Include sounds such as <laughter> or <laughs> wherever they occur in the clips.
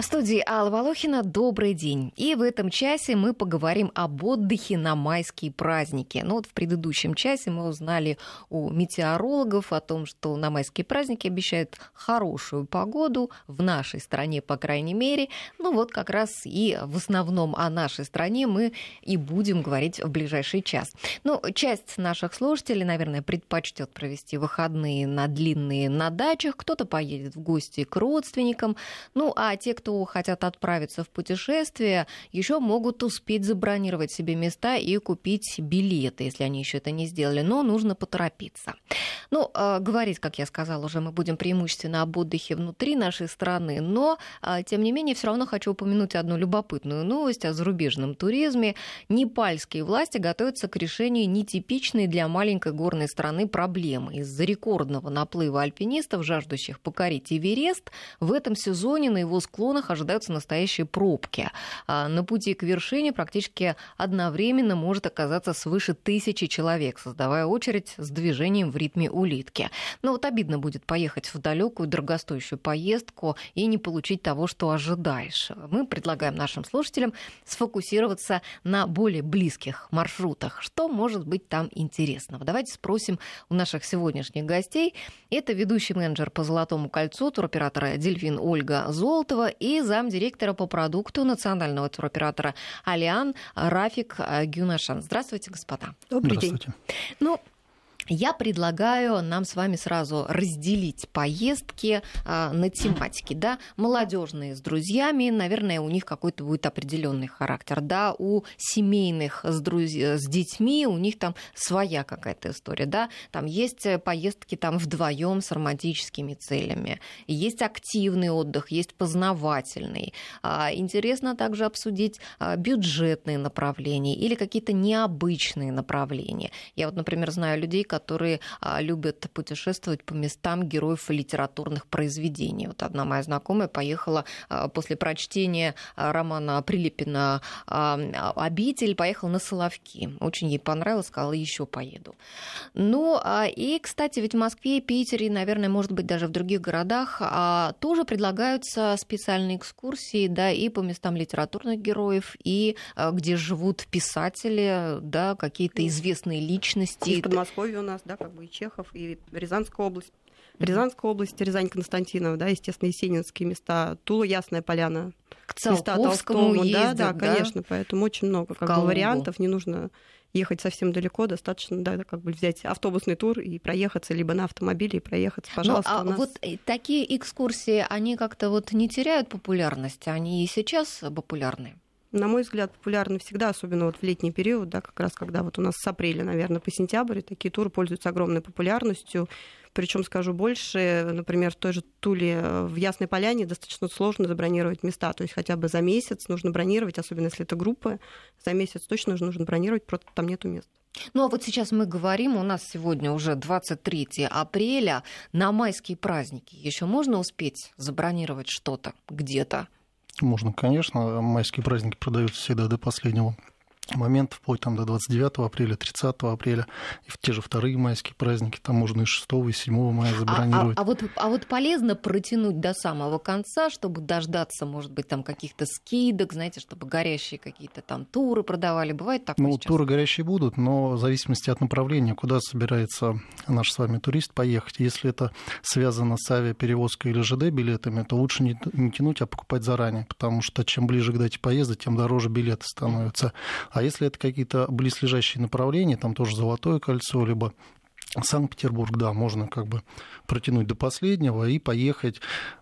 В студии Алла Волохина добрый день. И в этом часе мы поговорим об отдыхе на майские праздники. Ну вот в предыдущем часе мы узнали у метеорологов о том, что на майские праздники обещают хорошую погоду в нашей стране, по крайней мере. Ну вот как раз и в основном о нашей стране мы и будем говорить в ближайший час. Ну, часть наших слушателей, наверное, предпочтет провести выходные на длинные на дачах, кто-то поедет в гости к родственникам. Ну, а те, кто кто хотят отправиться в путешествие, еще могут успеть забронировать себе места и купить билеты, если они еще это не сделали. Но нужно поторопиться. Ну, э, говорить, как я сказала уже, мы будем преимущественно об отдыхе внутри нашей страны, но, э, тем не менее, все равно хочу упомянуть одну любопытную новость о зарубежном туризме. Непальские власти готовятся к решению нетипичной для маленькой горной страны проблемы. Из-за рекордного наплыва альпинистов, жаждущих покорить Эверест, в этом сезоне на его склонах регионах ожидаются настоящие пробки. А на пути к вершине практически одновременно может оказаться свыше тысячи человек, создавая очередь с движением в ритме улитки. Но вот обидно будет поехать в далекую дорогостоящую поездку и не получить того, что ожидаешь. Мы предлагаем нашим слушателям сфокусироваться на более близких маршрутах. Что может быть там интересного? Давайте спросим у наших сегодняшних гостей. Это ведущий менеджер по Золотому кольцу туроператора «Дельфин» Ольга Золотова и и замдиректора по продукту национального туроператора «Алиан» Рафик Гюнашан. Здравствуйте, господа. Добрый Здравствуйте. день. Ну, я предлагаю нам с вами сразу разделить поездки а, на тематики. Да? Молодежные с друзьями, наверное, у них какой-то будет определенный характер. Да? У семейных с, друз... с детьми у них там своя какая-то история. Да? Там есть поездки там вдвоем с романтическими целями. Есть активный отдых, есть познавательный. А, интересно также обсудить а, бюджетные направления или какие-то необычные направления. Я вот, например, знаю людей, которые а, любят путешествовать по местам героев литературных произведений. Вот одна моя знакомая поехала а, после прочтения а, романа Прилепина «Обитель», поехала на Соловки. Очень ей понравилось, сказала, еще поеду. Ну, и, кстати, ведь в Москве, Питере, наверное, может быть, даже в других городах тоже предлагаются специальные экскурсии, да, и по местам литературных героев, и где живут писатели, да, какие-то известные личности. И в Подмосковье у нас, да, как бы и Чехов, и Рязанская область. Рязанская область, Рязань Константинов, да, естественно, Есенинские места, Тула, Ясная Поляна. К места ездят, да, да, конечно, поэтому очень много как бы, вариантов, не нужно ехать совсем далеко, достаточно, да, как бы взять автобусный тур и проехаться, либо на автомобиле и проехаться, ну, пожалуйста. Ну, а нас... вот э, такие экскурсии, они как-то вот не теряют популярности, они и сейчас популярны? На мой взгляд, популярны всегда, особенно вот в летний период, да, как раз когда вот у нас с апреля, наверное, по сентябрь такие туры пользуются огромной популярностью. Причем скажу больше, например, в той же Туле э, в Ясной Поляне достаточно сложно забронировать места. То есть хотя бы за месяц нужно бронировать, особенно если это группы. За месяц точно нужно бронировать, просто там нету мест. Ну а вот сейчас мы говорим, у нас сегодня уже 23 апреля, на майские праздники. Еще можно успеть забронировать что-то где-то? Можно, конечно. Майские праздники продаются всегда до последнего момент, вплоть там до 29 апреля, 30 апреля, и в те же вторые майские праздники, там можно и 6 и 7 мая забронировать. А, а, а, вот, а вот полезно протянуть до самого конца, чтобы дождаться, может быть, там каких-то скидок, знаете, чтобы горящие какие-то там туры продавали. Бывает такое Ну, сейчас? туры горящие будут, но в зависимости от направления, куда собирается наш с вами турист поехать. Если это связано с авиаперевозкой или ЖД билетами, то лучше не, не тянуть, а покупать заранее, потому что чем ближе к дате поезда, тем дороже билеты становятся. А а если это какие-то близлежащие направления, там тоже Золотое кольцо, либо Санкт-Петербург, да, можно как бы протянуть до последнего и поехать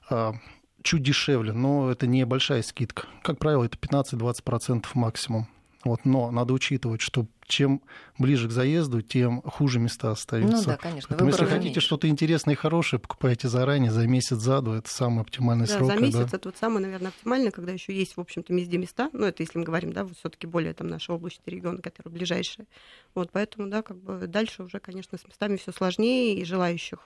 а, чуть дешевле, но это не большая скидка. Как правило, это 15-20% максимум. Вот, но надо учитывать, что чем ближе к заезду, тем хуже места остаются. Ну да, конечно. Поэтому, если хотите меньше. что-то интересное и хорошее, покупайте заранее, за месяц заду, это самый оптимальный да, срок. За месяц да. это вот самый, наверное, оптимальный, когда еще есть, в общем-то, везде места. Ну, это если мы говорим, да, все-таки более там наши области, регионы, которые ближайшие. Вот, поэтому, да, как бы дальше уже, конечно, с местами все сложнее, и желающих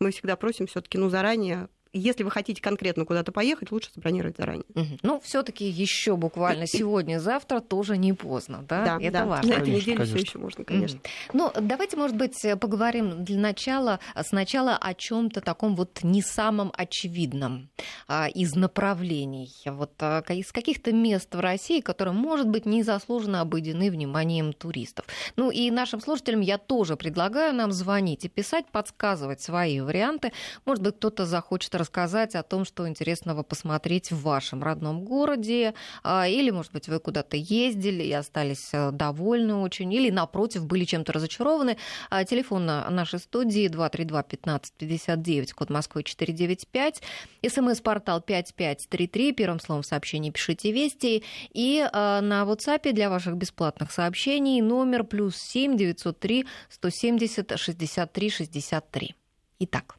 мы всегда просим все-таки, ну, заранее если вы хотите конкретно куда-то поехать, лучше забронировать заранее. Угу. Ну, все-таки еще буквально сегодня-завтра тоже не поздно, да? Да, это да. важно. На этой неделе все еще можно, конечно. Ну, давайте, может быть, поговорим для начала сначала о чем-то таком вот не самом очевидном а, из направлений. Вот а, из каких-то мест в России, которые, может быть, незаслуженно обойдены вниманием туристов. Ну и нашим слушателям я тоже предлагаю нам звонить и писать, подсказывать свои варианты. Может быть, кто-то захочет рассказать о том, что интересного посмотреть в вашем родном городе, а, или, может быть, вы куда-то ездили и остались э, довольны очень, или, напротив, были чем-то разочарованы. А, телефон на нашей студии 232 15 59, код Москвы 495, смс-портал 5533, первым словом в сообщении пишите «Вести», и а, на WhatsApp для ваших бесплатных сообщений номер плюс 7 903 170 63 63. Итак.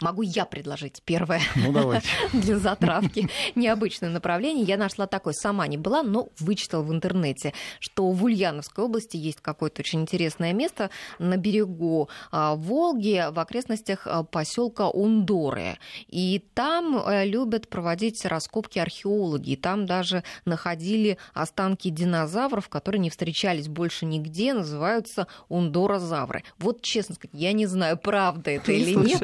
Могу я предложить первое ну, давайте. <laughs> для затравки. Необычное направление. Я нашла такое, сама не была, но вычитала в интернете, что в Ульяновской области есть какое-то очень интересное место на берегу а, Волги в окрестностях а, поселка Ундоры. И там э, любят проводить раскопки археологи. И там даже находили останки динозавров, которые не встречались больше нигде, называются ундорозавры. Вот, честно сказать, я не знаю, правда это или нет.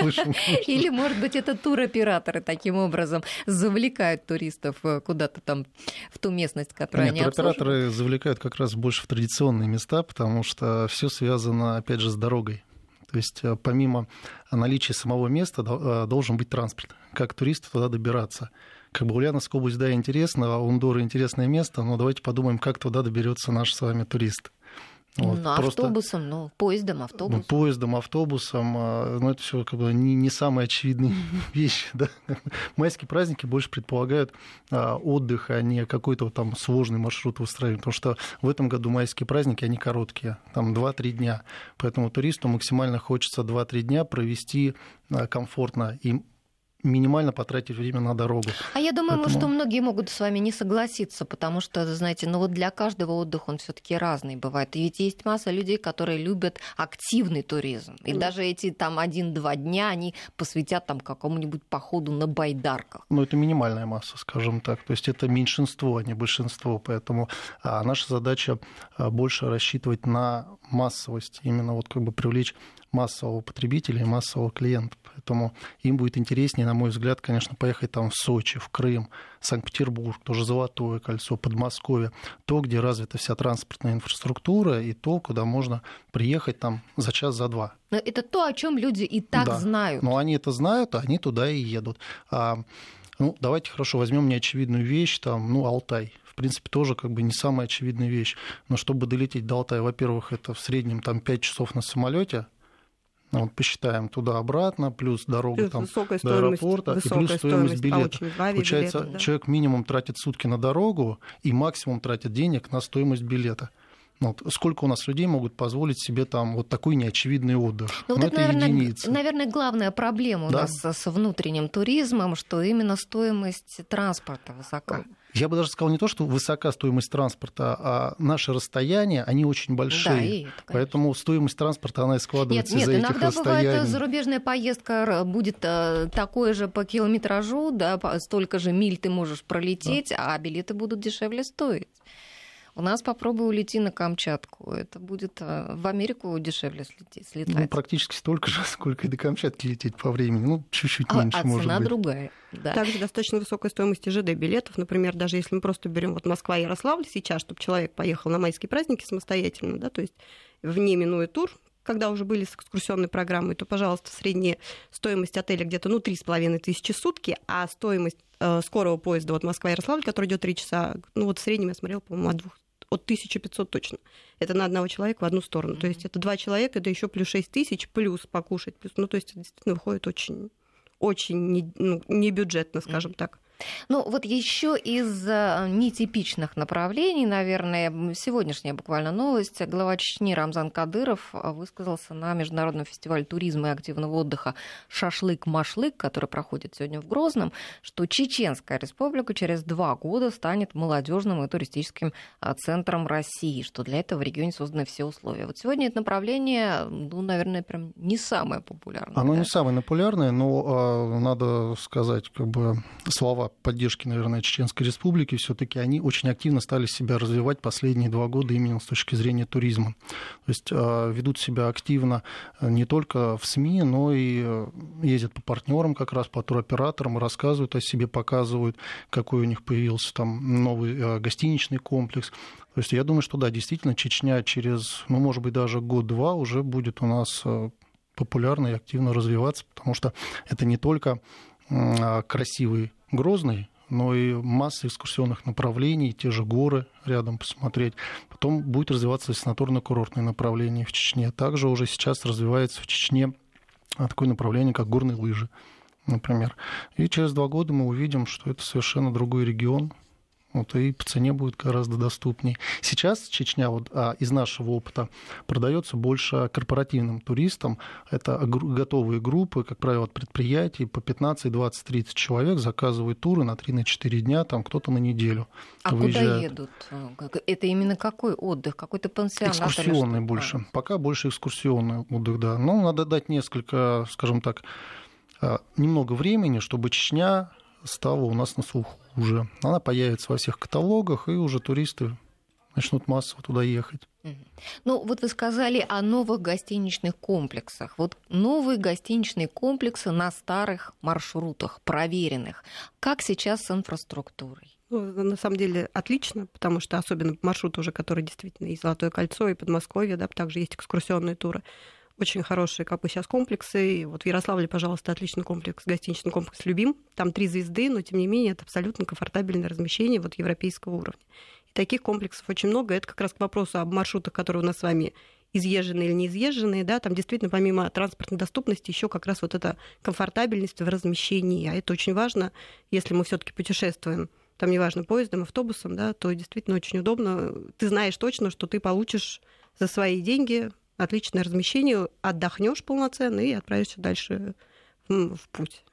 Слышим. Или, может быть, это туроператоры таким образом завлекают туристов э, куда-то там в ту местность, которую Нет, они туроператоры завлекают как раз больше в традиционные места, потому что все связано, опять же, с дорогой. То есть э, помимо наличия самого места э, должен быть транспорт. Как туристу туда добираться? Как бы Ульяновская область, да, интересно, а Ундора интересное место, но давайте подумаем, как туда доберется наш с вами турист. Вот, ну, просто... автобусом, ну, поездом, автобусом. Ну, поездом, автобусом, а, ну, это все как бы не, не самые очевидные <laughs> вещи. Да? Майские праздники больше предполагают а, отдых, а не какой-то там сложный маршрут выстраивать, потому что в этом году майские праздники, они короткие, там 2-3 дня, поэтому туристу максимально хочется 2-3 дня провести а, комфортно, и минимально потратить время на дорогу. А я думаю, Поэтому... что многие могут с вами не согласиться, потому что, знаете, ну вот для каждого отдых он все-таки разный бывает. И ведь есть масса людей, которые любят активный туризм. И mm. даже эти там один-два дня они посвятят там какому-нибудь походу на байдарках. Ну, это минимальная масса, скажем так. То есть это меньшинство, а не большинство. Поэтому а, наша задача а, больше рассчитывать на массовость, именно вот как бы привлечь массового потребителя и массового клиента. Поэтому им будет интереснее, на мой взгляд, конечно, поехать там в Сочи, в Крым, Санкт-Петербург, тоже Золотое кольцо, Подмосковье, то, где развита вся транспортная инфраструктура, и то, куда можно приехать там за час, за два. Но это то, о чем люди и так да. знают. Но они это знают, а они туда и едут. А, ну, давайте хорошо возьмем неочевидную вещь, там, ну, Алтай в принципе, тоже как бы не самая очевидная вещь. Но чтобы долететь до Алтая, во-первых, это в среднем там 5 часов на самолете, вот посчитаем туда-обратно, плюс дорога плюс там, до аэропорта, и плюс стоимость билета. Получается, билета, да. человек минимум тратит сутки на дорогу и максимум тратит денег на стоимость билета. Вот. Сколько у нас людей могут позволить себе там вот такой неочевидный отдых? Ну, вот это, это наверное, единицы. наверное, главная проблема у да? нас с внутренним туризмом, что именно стоимость транспорта высока. Я бы даже сказал не то, что высока стоимость транспорта, а наши расстояния, они очень большие. Да, и это, Поэтому стоимость транспорта, она и складывается нет, нет, этих иногда расстояний. бывает зарубежная поездка будет э, такой же по километражу, да, столько же миль ты можешь пролететь, да. а билеты будут дешевле стоить. У нас попробуй улети на Камчатку. Это будет э, в Америку дешевле слетать. Ну, практически столько же, <laughs> сколько и до Камчатки лететь по времени. Ну, чуть-чуть а, меньше, а может цена быть. другая. Да. Также достаточно высокая стоимость ЖД билетов. Например, даже если мы просто берем вот Москва-Ярославль сейчас, чтобы человек поехал на майские праздники самостоятельно, да, то есть вне минуя тур, когда уже были с экскурсионной программой, то, пожалуйста, средняя стоимость отеля где-то, ну, 3,5 тысячи сутки, а стоимость э, скорого поезда вот Москва-Ярославль, который идет 3 часа, ну, вот в среднем я смотрела, по-моему, от, двух, от 1500 точно. Это на одного человека в одну сторону. Mm-hmm. То есть это два человека, это еще плюс 6 тысяч, плюс покушать. Плюс, ну, то есть это действительно выходит очень, очень не, ну, не бюджетно, скажем mm-hmm. так. Ну, вот еще из э, нетипичных направлений, наверное, сегодняшняя буквально новость. Глава Чечни Рамзан Кадыров э, высказался на Международном фестивале туризма и активного отдыха «Шашлык-машлык», который проходит сегодня в Грозном, что Чеченская республика через два года станет молодежным и туристическим э, центром России, что для этого в регионе созданы все условия. Вот сегодня это направление, ну, наверное, прям не самое популярное. Оно да? не самое популярное, но э, надо сказать, как бы слова поддержки, наверное, Чеченской Республики, все-таки они очень активно стали себя развивать последние два года именно с точки зрения туризма. То есть э, ведут себя активно э, не только в СМИ, но и э, ездят по партнерам, как раз по туроператорам, рассказывают о себе, показывают, какой у них появился там новый гостиничный комплекс. То есть я думаю, что да, действительно, Чечня через, ну, может быть, даже год-два уже будет у нас популярно и активно развиваться, потому что это не только красивый Грозный, но и масса экскурсионных направлений, те же горы рядом посмотреть. Потом будет развиваться санаторно-курортное направление в Чечне. Также уже сейчас развивается в Чечне такое направление, как горные лыжи, например. И через два года мы увидим, что это совершенно другой регион, вот, и по цене будет гораздо доступнее. Сейчас Чечня вот, а, из нашего опыта продается больше корпоративным туристам. Это готовые группы, как правило, от предприятий по 15, 20, 30 человек заказывают туры на 3-4 дня, там кто-то на неделю. А выезжает. куда едут? Это именно какой отдых? Какой-то пансионат? Экскурсионный больше. Пока больше экскурсионный отдых, да. Но надо дать несколько, скажем так, а, немного времени, чтобы Чечня стала у нас на слуху уже. Она появится во всех каталогах, и уже туристы начнут массово туда ехать. Ну, вот вы сказали о новых гостиничных комплексах. Вот новые гостиничные комплексы на старых маршрутах, проверенных. Как сейчас с инфраструктурой? Ну, на самом деле отлично, потому что особенно маршрут уже, который действительно и Золотое кольцо, и Подмосковье, да, также есть экскурсионные туры очень хорошие, как бы сейчас комплексы. Вот в Ярославле, пожалуйста, отличный комплекс, гостиничный комплекс «Любим». Там три звезды, но тем не менее это абсолютно комфортабельное размещение вот европейского уровня. И таких комплексов очень много. Это как раз к вопросу об маршрутах, которые у нас с вами изъезженные или не изъезженные, да, там действительно помимо транспортной доступности еще как раз вот эта комфортабельность в размещении, а это очень важно, если мы все-таки путешествуем, там неважно поездом, автобусом, да, то действительно очень удобно. Ты знаешь точно, что ты получишь за свои деньги отличное размещение, отдохнешь полноценно и отправишься дальше в, путь.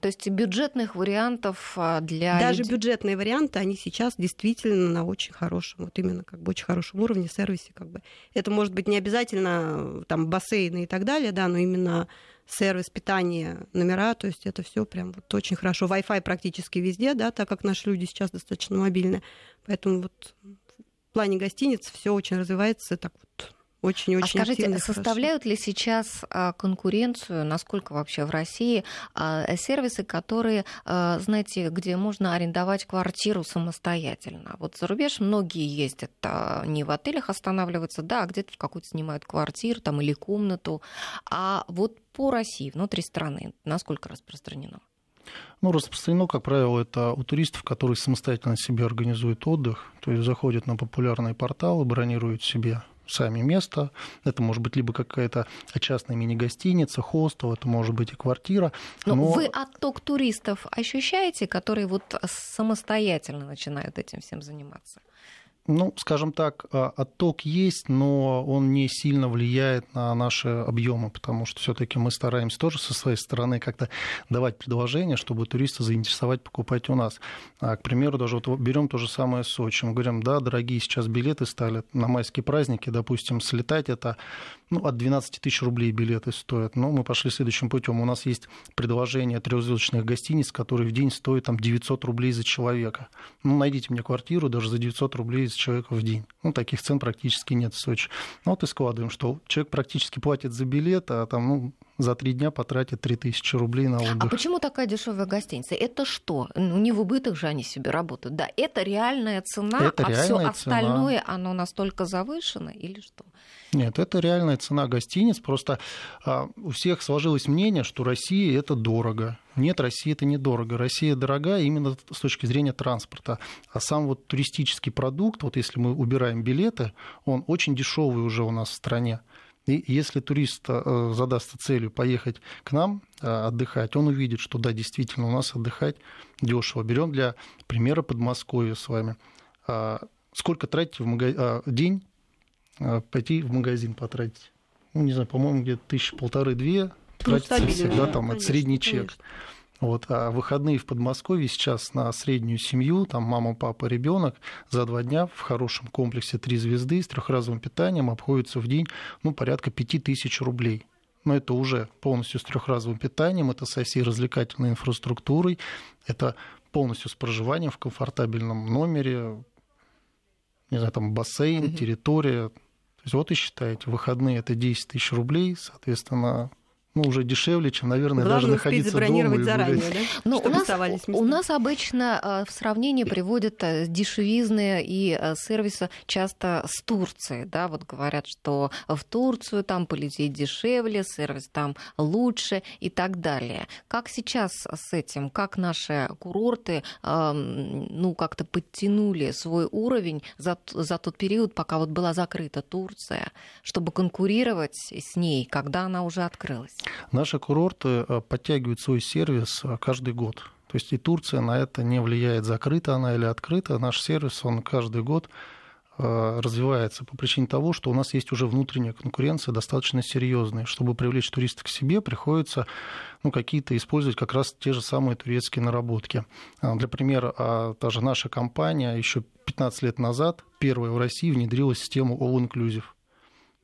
То есть бюджетных вариантов а, для даже людей... бюджетные варианты они сейчас действительно на очень хорошем вот именно как бы очень хорошем уровне сервисе как бы. Это может быть не обязательно там бассейны и так далее да но именно сервис питания номера то есть это все прям вот очень хорошо. Wi-Fi практически везде да так как наши люди сейчас достаточно мобильны. Поэтому вот в плане гостиниц все очень развивается так вот очень-очень а скажите, составляют ли сейчас а, конкуренцию, насколько вообще в России, а, сервисы, которые, а, знаете, где можно арендовать квартиру самостоятельно? Вот за рубеж многие ездят, не в отелях останавливаются, да, а где-то в какую-то снимают квартиру там, или комнату. А вот по России, внутри страны, насколько распространено? Ну, распространено, как правило, это у туристов, которые самостоятельно себе организуют отдых, то есть заходят на популярные порталы, бронируют себе сами место. Это может быть либо какая-то частная мини-гостиница, хостел, это может быть и квартира. Но, но вы отток туристов ощущаете, которые вот самостоятельно начинают этим всем заниматься? Ну, скажем так, а, отток есть, но он не сильно влияет на наши объемы, потому что все-таки мы стараемся тоже со своей стороны как-то давать предложения, чтобы туриста заинтересовать покупать у нас. А, к примеру, даже вот берем то же самое Сочи. Мы говорим, да, дорогие сейчас билеты стали на майские праздники, допустим, слетать это ну, от 12 тысяч рублей билеты стоят. Но мы пошли следующим путем. У нас есть предложение трехзвездочных гостиниц, которые в день стоят там 900 рублей за человека. Ну, найдите мне квартиру даже за 900 рублей за человека в день. Ну, таких цен практически нет в Сочи. Ну, вот и складываем, что человек практически платит за билет, а там, ну, за три дня потратит 3000 рублей на отдых. А почему такая дешевая гостиница? Это что? Ну, не в убыток же они себе работают. Да, это реальная цена, это а все остальное, оно настолько завышено или что? Нет, это реальная цена гостиниц. Просто а, у всех сложилось мнение, что Россия это дорого. Нет, Россия это недорого. Россия дорогая именно с точки зрения транспорта. А сам вот туристический продукт, вот если мы убираем билеты, он очень дешевый уже у нас в стране. И если турист э, задастся целью поехать к нам э, отдыхать, он увидит, что да, действительно у нас отдыхать дешево. Берем для примера Подмосковье с вами. А сколько тратите в магаз... а, день пойти в магазин потратить? Ну, не знаю, по-моему, где-то тысячи полторы-две ну, тратится всегда там, конечно, это средний чек. Вот, а выходные в Подмосковье сейчас на среднюю семью, там мама, папа, ребенок, за два дня в хорошем комплексе три звезды с трехразовым питанием обходится в день ну, порядка пяти тысяч рублей. Но это уже полностью с трехразовым питанием, это со всей развлекательной инфраструктурой, это полностью с проживанием в комфортабельном номере, не знаю, там бассейн, территория. Есть вот и считаете, выходные это 10 тысяч рублей, соответственно, ну, уже дешевле, чем, наверное, Главное даже находиться забронировать дома заранее, да? Но у нас, у нас обычно э, в сравнении приводят э, дешевизны и э, сервисы часто с Турцией, да, вот говорят, что в Турцию там полететь дешевле, сервис там лучше и так далее. Как сейчас с этим? Как наши курорты, ну, как-то подтянули свой уровень за, за тот период, пока вот была закрыта Турция, чтобы конкурировать с ней, когда она уже открылась? Наши курорты э, подтягивают свой сервис э, каждый год. То есть и Турция на это не влияет, закрыта она или открыта. Наш сервис, он каждый год э, развивается по причине того, что у нас есть уже внутренняя конкуренция достаточно серьезная. Чтобы привлечь туристов к себе, приходится ну, какие-то использовать как раз те же самые турецкие наработки. Для примера, а, даже наша компания еще 15 лет назад первая в России внедрила систему All Inclusive.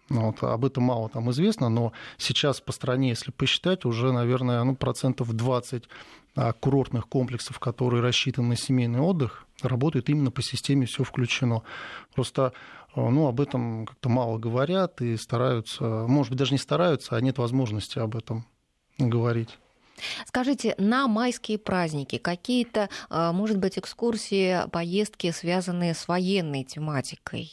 Ну, вот, об этом мало там известно, но сейчас по стране, если посчитать, уже, наверное, ну, процентов 20 а, курортных комплексов, которые рассчитаны на семейный отдых, работают именно по системе все включено. Просто а, ну, об этом как-то мало говорят и стараются, может быть, даже не стараются, а нет возможности об этом говорить. Скажите, на майские праздники какие-то, а, может быть, экскурсии, поездки, связанные с военной тематикой,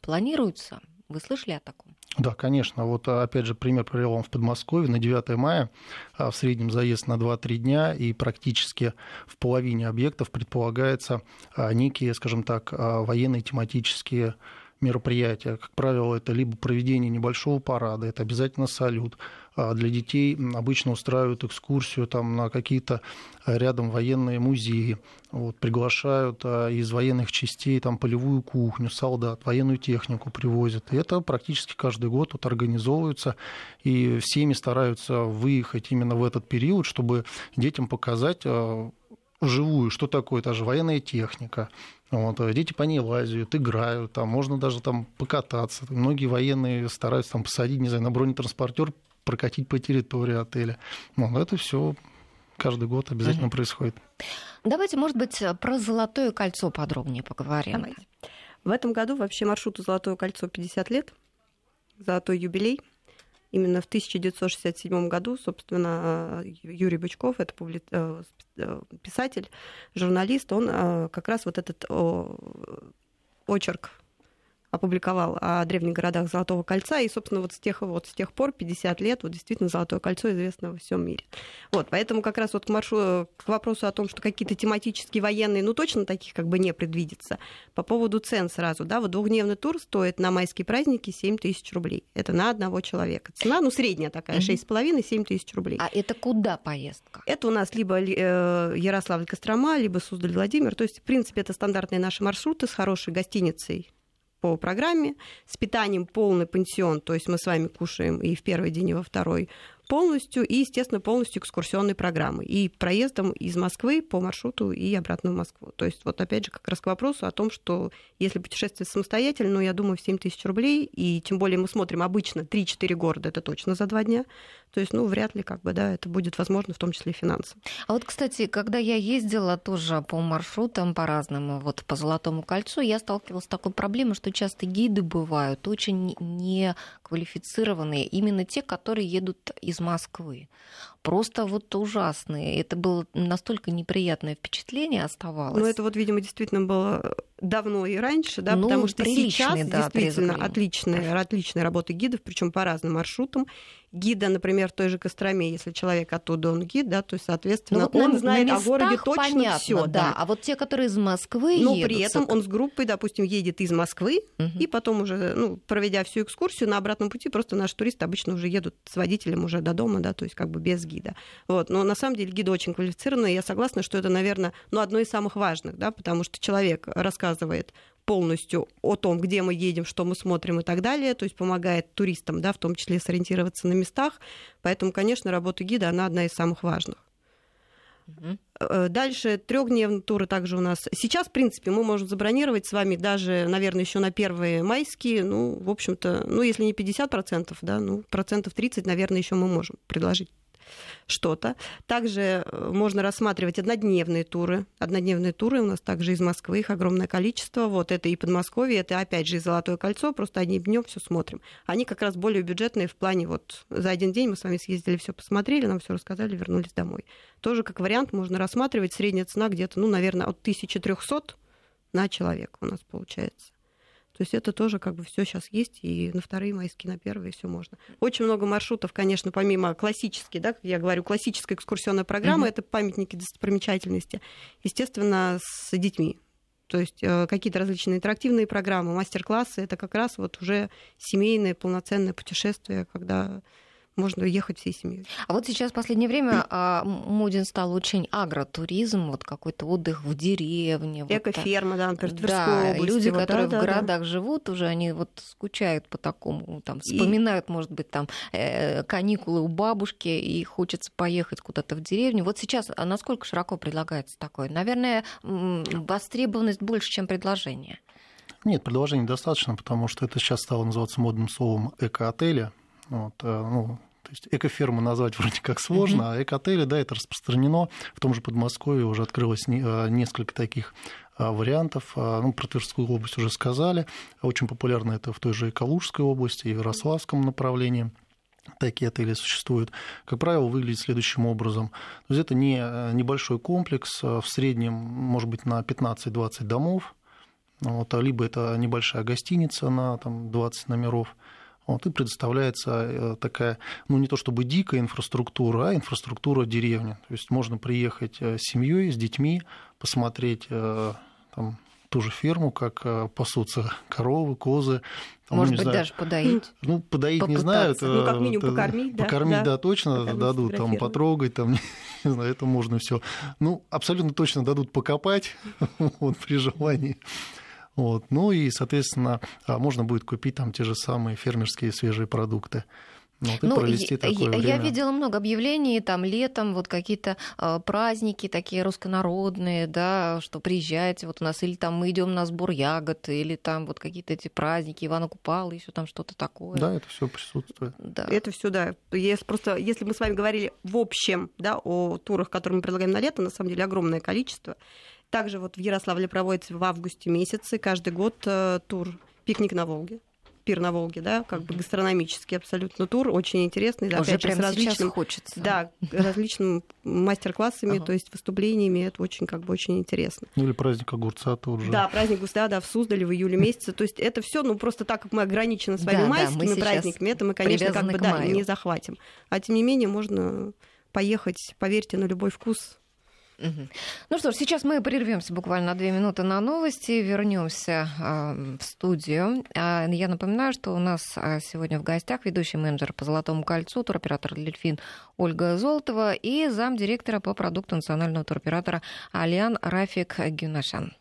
планируются? Вы слышали о таком? Да, конечно. Вот опять же пример привел вам в Подмосковье. На 9 мая а, в среднем заезд на 2-3 дня, и практически в половине объектов предполагается а, некие, скажем так, а, военные тематические мероприятия. Как правило, это либо проведение небольшого парада, это обязательно салют, а для детей обычно устраивают экскурсию там, на какие-то э, рядом военные музеи, вот, приглашают а, из военных частей там, полевую кухню, солдат, военную технику привозят. И это практически каждый год вот, организовывается, и всеми стараются выехать именно в этот период, чтобы детям показать а, живую, что такое та же военная техника. Вот, дети по ней лазят, играют, там, можно даже там покататься. Многие военные стараются там посадить, не знаю, на бронетранспортер, прокатить по территории отеля. Ну, это все каждый год обязательно mm-hmm. происходит. Давайте, может быть, про Золотое кольцо подробнее поговорим. Давайте. В этом году вообще маршруту Золотое кольцо 50 лет, золотой юбилей. Именно в 1967 году, собственно, Юрий Бычков, это э, э, писатель, журналист, он э, как раз вот этот очерк опубликовал о древних городах Золотого кольца, и, собственно, вот с тех, вот с тех пор, 50 лет, вот действительно Золотое кольцо известно во всем мире. Вот, поэтому как раз вот к, маршу, к вопросу о том, что какие-то тематические военные, ну, точно таких как бы не предвидится. По поводу цен сразу, да, вот двухдневный тур стоит на майские праздники 7 тысяч рублей. Это на одного человека. Цена, ну, средняя такая, 6,5-7 тысяч рублей. А это куда поездка? Это у нас либо э, Ярославль-Кострома, либо Суздаль-Владимир. То есть, в принципе, это стандартные наши маршруты с хорошей гостиницей по программе, с питанием полный пансион, то есть мы с вами кушаем и в первый день, и во второй полностью, и, естественно, полностью экскурсионной программы. И проездом из Москвы по маршруту и обратно в Москву. То есть вот опять же как раз к вопросу о том, что если путешествовать самостоятельно, ну, я думаю, в 7 тысяч рублей, и тем более мы смотрим обычно 3-4 города, это точно за два дня, то есть, ну, вряд ли, как бы, да, это будет возможно, в том числе и финансово. А вот, кстати, когда я ездила тоже по маршрутам по-разному, вот по Золотому кольцу, я сталкивалась с такой проблемой, что часто гиды бывают очень неквалифицированные, именно те, которые едут из Москвы. Просто вот ужасные. Это было настолько неприятное впечатление оставалось. Ну, это вот, видимо, действительно было давно и раньше, да, ну, потому что сейчас да, действительно отличная, отличная работа гидов, причем по разным маршрутам. гида, например, в той же Костроме, если человек оттуда, он гид, да, то есть, соответственно, ну, вот он на, знает на о городе точно понятно, все. Да. да. А вот те, которые из Москвы Но едут, при этом он с группой, допустим, едет из Москвы, угу. и потом уже, ну, проведя всю экскурсию, на обратном пути просто наши туристы обычно уже едут с водителем уже до дома, да, то есть как бы без гида. Вот. Но на самом деле гиды очень квалифицированные, я согласна, что это, наверное, ну, одно из самых важных, да, потому что человек рассказывает полностью о том, где мы едем, что мы смотрим и так далее, то есть помогает туристам, да, в том числе сориентироваться на местах. Поэтому, конечно, работа гида, она одна из самых важных. Угу. Дальше трехдневные туры также у нас. Сейчас, в принципе, мы можем забронировать с вами даже, наверное, еще на первые майские. Ну, в общем-то, ну, если не 50%, да, ну, процентов 30, наверное, еще мы можем предложить что-то. Также э, можно рассматривать однодневные туры. Однодневные туры у нас также из Москвы, их огромное количество. Вот это и Подмосковье, это опять же и Золотое кольцо, просто одним днем все смотрим. Они как раз более бюджетные в плане вот за один день мы с вами съездили, все посмотрели, нам все рассказали, вернулись домой. Тоже как вариант можно рассматривать. Средняя цена где-то, ну, наверное, от 1300 на человека у нас получается. То есть это тоже как бы все сейчас есть, и на вторые майские, на первые все можно. Очень много маршрутов, конечно, помимо классической, да, как я говорю, классическая экскурсионная программа, mm-hmm. это памятники достопримечательности, естественно, с детьми. То есть э, какие-то различные интерактивные программы, мастер-классы, это как раз вот уже семейное полноценное путешествие, когда можно ехать всей семьей. А вот сейчас в последнее время <clears throat> а, моден стал очень агротуризм, вот какой-то отдых в деревне. Экоферма, вот, да, например, да, области. люди, вот, которые да, в городах да. живут, уже они вот скучают по такому, там, вспоминают, и... может быть, там э, каникулы у бабушки, и хочется поехать куда-то в деревню. Вот сейчас, а насколько широко предлагается такое? Наверное, востребованность больше, чем предложение. Нет, предложений достаточно, потому что это сейчас стало называться модным словом эко-отеля. Вот, э, ну, то есть экоферму назвать <laughs> вроде как сложно, mm-hmm. а экотели, да, это распространено. В том же Подмосковье уже открылось э, несколько таких э, вариантов. Ну, про Тверскую область уже сказали. Очень популярно это в той же Калужской области и в Ярославском направлении такие отели существуют, как правило, выглядит следующим образом. То есть это не небольшой комплекс, в среднем, может быть, на 15-20 домов, вот, либо это небольшая гостиница на там, 20 номеров, вот, и предоставляется э, такая, ну не то чтобы дикая инфраструктура, а инфраструктура деревни. То есть можно приехать э, с семьей, с детьми, посмотреть э, там, ту же ферму, как пасутся коровы, козы. Может ну, быть, знаю, даже подоить. <clears throat> Ну, подоить Попытаться. не знаю. Это, ну, как минимум покормить, да. Покормить, да, да точно покормить, дадут, там, потрогать, там, <laughs> не знаю, это можно все. Ну, абсолютно точно дадут покопать, <laughs> вот, при желании. Вот. Ну и, соответственно, а, можно будет купить там те же самые фермерские свежие продукты. Вот, ну, провести такое я, время. я видела много объявлений там летом, вот какие-то э, праздники такие руссконародные, да, что приезжайте, вот у нас или там мы идем на сбор ягод, или там вот какие-то эти праздники Ивана Купала, еще там что-то такое. Да, это все присутствует. Да. Это все, да. Если просто, если мы с вами говорили в общем, да, о турах, которые мы предлагаем на лето, на самом деле огромное количество. Также вот в Ярославле проводится в августе месяце каждый год э, тур «Пикник на Волге» пир на Волге, да, как бы гастрономический абсолютно тур, очень интересный, да, Уже опять же, с различным, хочется. да, различными мастер-классами, ага. то есть выступлениями, это очень, как бы, очень интересно. Ну или праздник огурца тоже. Да, праздник огурца, да, в Суздале в июле месяце, то есть это все, ну просто так как мы ограничены своими да, майскими да, мы праздниками, это мы, конечно, как бы, да, не захватим. А тем не менее можно поехать, поверьте, на любой вкус ну что ж, сейчас мы прервемся буквально на две минуты на новости, вернемся э, в студию. Э, я напоминаю, что у нас э, сегодня в гостях ведущий менеджер по Золотому кольцу, туроператор Дельфин Ольга Золотова и замдиректора по продукту национального туроператора Алиан Рафик Гюнашан.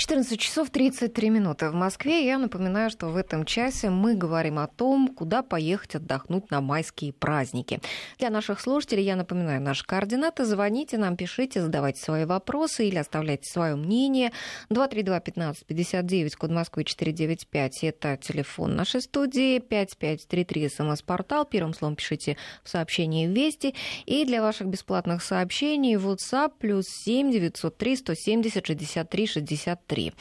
14 часов 33 минуты в Москве. Я напоминаю, что в этом часе мы говорим о том, куда поехать отдохнуть на майские праздники. Для наших слушателей я напоминаю наши координаты. Звоните нам, пишите, задавайте свои вопросы или оставляйте свое мнение. 232-1559, код Москвы 495. Это телефон нашей студии. 5533 смс-портал. Первым словом пишите в сообщении «Вести». И для ваших бесплатных сообщений WhatsApp плюс 7 903 170 63 63 3.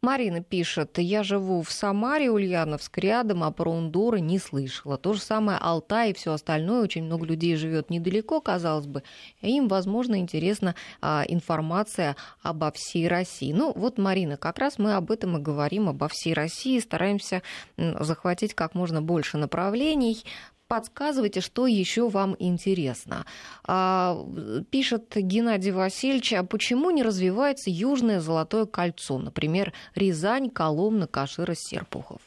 Марина пишет, я живу в Самаре, Ульяновск, рядом, а про Ундуры не слышала. То же самое Алтай и все остальное. Очень много людей живет недалеко, казалось бы. Им, возможно, интересна а, информация обо всей России. Ну, вот, Марина, как раз мы об этом и говорим, обо всей России, стараемся захватить как можно больше направлений, подсказывайте, что еще вам интересно. А, пишет Геннадий Васильевич, а почему не развивается Южное Золотое кольцо, например, Рязань, Коломна, Кашира, Серпухов?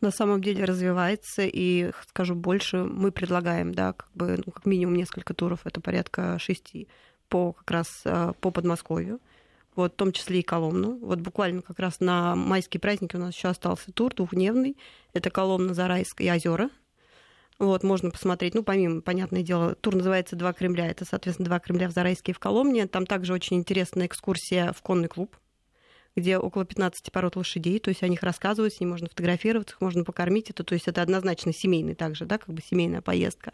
на самом деле развивается, и скажу больше, мы предлагаем, да, как бы, ну, как минимум несколько туров, это порядка шести, по как раз а, по Подмосковью, вот, в том числе и Коломну. Вот буквально как раз на майские праздники у нас еще остался тур двухдневный. Это Коломна, Зарайск и озера. Вот, можно посмотреть, ну, помимо, понятное дело, тур называется «Два Кремля», это, соответственно, «Два Кремля» в Зарайске и в Коломне. Там также очень интересная экскурсия в конный клуб, где около 15 пород лошадей, то есть о них рассказывают, с ними можно фотографироваться, их можно покормить, это, то есть это однозначно семейный также, да, как бы семейная поездка.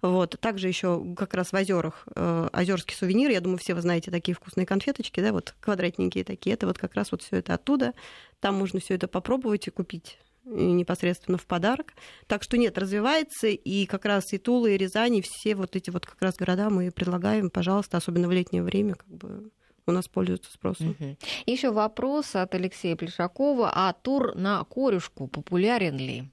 Вот. Также еще как раз в озерах э, озерский сувенир. Я думаю, все вы знаете такие вкусные конфеточки, да, вот квадратненькие такие. Это вот как раз вот все это оттуда. Там можно все это попробовать и купить непосредственно в подарок. Так что нет, развивается, и как раз и Тула, и Рязань, и все вот эти вот как раз города мы предлагаем, пожалуйста, особенно в летнее время, как бы у нас пользуются спросом. Угу. Еще вопрос от Алексея Плешакова. А тур на Корюшку популярен ли?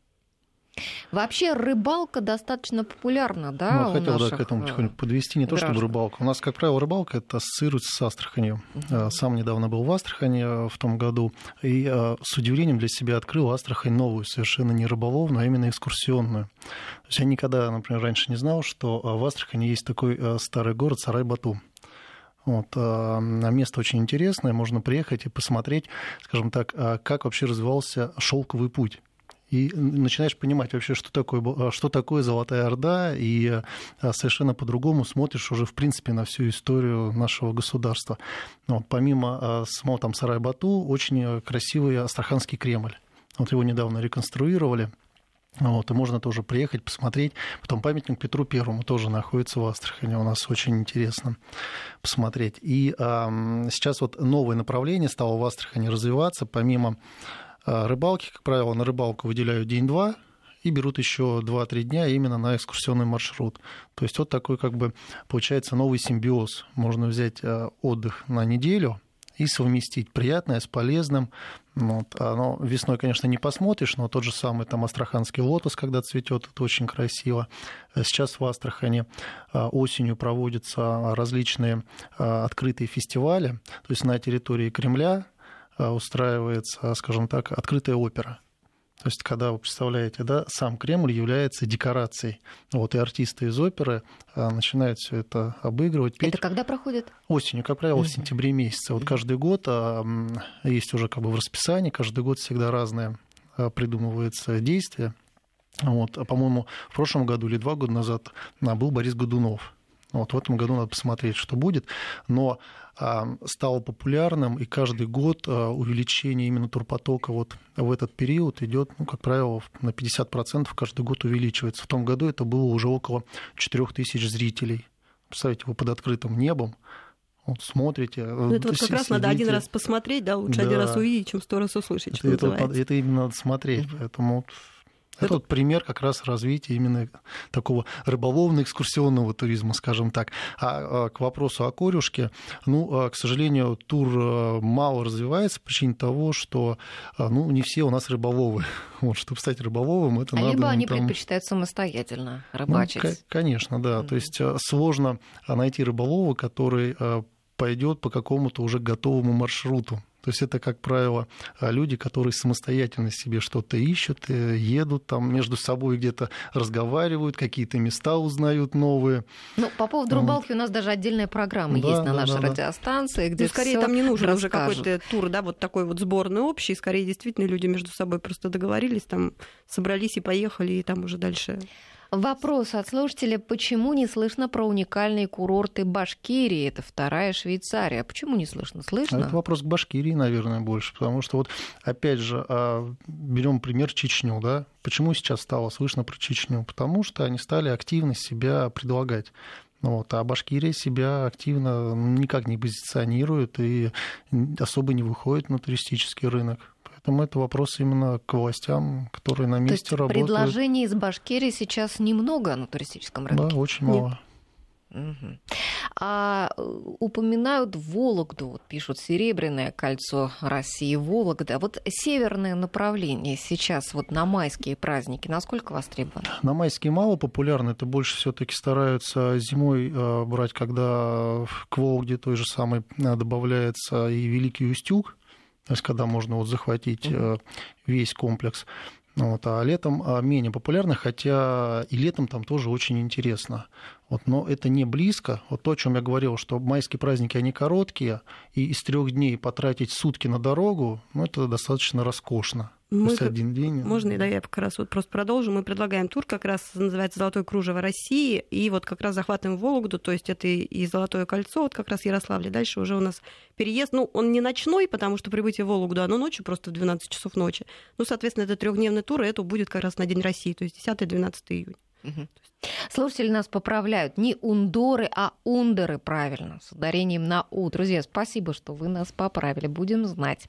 Вообще рыбалка достаточно популярна, да? Ну, хотел да, к этому э, потихоньку подвести. Не граждан. то, чтобы рыбалка. У нас, как правило, рыбалка это ассоциируется с Астраханью. Uh-huh. Сам недавно был в Астрахани э, в том году и с удивлением для себя открыл Астрахань новую, совершенно не рыболовную, а именно экскурсионную. То есть я никогда, например, раньше не знал, что в Астрахани есть такой старый город Сарай-Бату. Вот, а место очень интересное, можно приехать и посмотреть, скажем так, как вообще развивался шелковый путь и начинаешь понимать вообще, что такое, а, что такое Золотая Орда, и а, совершенно по-другому смотришь уже, в принципе, на всю историю нашего государства. Вот, помимо а, самого там Сарай-Бату, очень красивый Астраханский Кремль. Вот его недавно реконструировали. Вот, и можно тоже приехать, посмотреть. Потом памятник Петру Первому тоже находится в Астрахани. У нас очень интересно посмотреть. И э, сейчас вот новое направление стало в Астрахани развиваться. Помимо рыбалки, как правило, на рыбалку выделяют день-два и берут еще 2-3 дня именно на экскурсионный маршрут. То есть вот такой как бы получается новый симбиоз. Можно взять а, отдых на неделю и совместить приятное с полезным. Вот. Оно весной, конечно, не посмотришь, но тот же самый там астраханский лотос, когда цветет, это очень красиво. Сейчас в Астрахане а, осенью проводятся различные открытые фестивали, то есть на территории Кремля а, устраивается, скажем так, открытая опера. То есть, когда вы представляете, да, сам Кремль является декорацией. Вот, и артисты из оперы а, начинают все это обыгрывать. Петь. Это когда проходит? Осенью, как правило, в сентябре месяце. Вот каждый год а, есть уже как бы в расписании, каждый год всегда разное придумывается действие. Вот, по-моему, в прошлом году или два года назад был Борис Годунов. Вот в этом году надо посмотреть, что будет. Но а, стало популярным, и каждый год а, увеличение именно турпотока вот в этот период идет, ну, как правило, на 50% каждый год увеличивается. В том году это было уже около 4000 зрителей. Представляете, вы под открытым небом, вот смотрите. Ну, это вот как раз надо один раз посмотреть, да, лучше да. один раз увидеть, чем сто раз услышать, это, что это, это именно надо смотреть, поэтому это вот пример как раз развития именно такого рыболовно-экскурсионного туризма, скажем так. А, а к вопросу о корюшке, ну, а, к сожалению, тур а, мало развивается по причине того, что ну, не все у нас рыболовы. <laughs> Вот, чтобы стать рыболовым, это а надо... Либо они там... предпочитают самостоятельно ну, рыбачить. Ну, конечно, да. Mm-hmm. То есть сложно найти рыболова, который пойдет по какому-то уже готовому маршруту. То есть это, как правило, люди, которые самостоятельно себе что-то ищут, э, едут там между собой где-то разговаривают, какие-то места узнают новые. Ну, по поводу рыбалки у нас даже отдельная программа да, есть на да, нашей да, радиостанции, где ну, скорее там не нужен расскажут. уже какой-то тур, да, вот такой вот сборный общий, скорее действительно люди между собой просто договорились, там собрались и поехали, и там уже дальше Вопрос от слушателя, почему не слышно про уникальные курорты Башкирии? Это вторая Швейцария. Почему не слышно? Слышно? Это вопрос к Башкирии, наверное, больше. Потому что вот, опять же, а, берем пример Чечню, да? Почему сейчас стало слышно про Чечню? Потому что они стали активно себя предлагать. Вот, а Башкирия себя активно никак не позиционирует и особо не выходит на туристический рынок. Поэтому это вопрос именно к властям, которые на месте То есть работают. Предложений из Башкирии сейчас немного на туристическом рынке? Да, очень мало. Угу. А э, упоминают Вологду, вот пишут Серебряное кольцо России, Вологда. Вот северное направление сейчас вот на майские праздники, насколько востребовано? На майские мало популярны, это больше все-таки стараются зимой э, брать, когда к Вологде той же самой э, добавляется и Великий Устюг, то есть когда можно вот захватить угу. весь комплекс. Вот, а летом а, менее популярно, хотя и летом там тоже очень интересно. Вот, но это не близко. Вот то, о чем я говорил, что майские праздники, они короткие, и из трех дней потратить сутки на дорогу, ну, это достаточно роскошно. Мы, день. Можно, да, я как раз вот просто продолжу. Мы предлагаем тур, как раз называется «Золотое кружево России», и вот как раз захватываем Вологду, то есть это и Золотое кольцо, вот как раз Ярославле. Дальше уже у нас переезд, ну, он не ночной, потому что прибытие в Вологду, оно ночью, просто в 12 часов ночи. Ну, соответственно, это трехдневный тур, и это будет как раз на День России, то есть 10-12 июня. Угу. Слушатели нас поправляют. Не ундоры, а ундеры, правильно, с ударением на «у». Друзья, спасибо, что вы нас поправили, будем знать.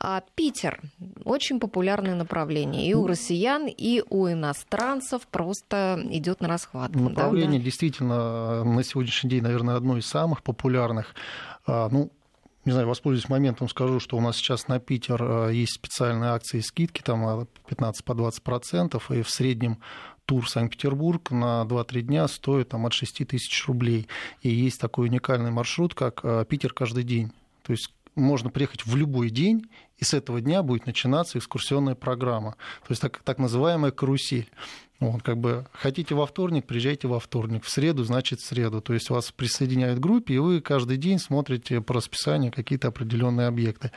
А, Питер. Очень популярное направление. И у россиян, и у иностранцев просто идет на расхват. Направление да? действительно на сегодняшний день, наверное, одно из самых популярных. А, ну, не знаю, воспользуюсь моментом, скажу, что у нас сейчас на Питер а, есть специальные акции и скидки, там 15 по 20 процентов, и в среднем тур Санкт-Петербург на 2-3 дня стоит там, от 6 тысяч рублей. И есть такой уникальный маршрут, как э, Питер каждый день. То есть можно приехать в любой день, и с этого дня будет начинаться экскурсионная программа. То есть так, так называемая карусель. Вот, как бы хотите во вторник, приезжайте во вторник. В среду, значит, в среду. То есть вас присоединяют к группе, и вы каждый день смотрите по расписанию какие-то определенные объекты.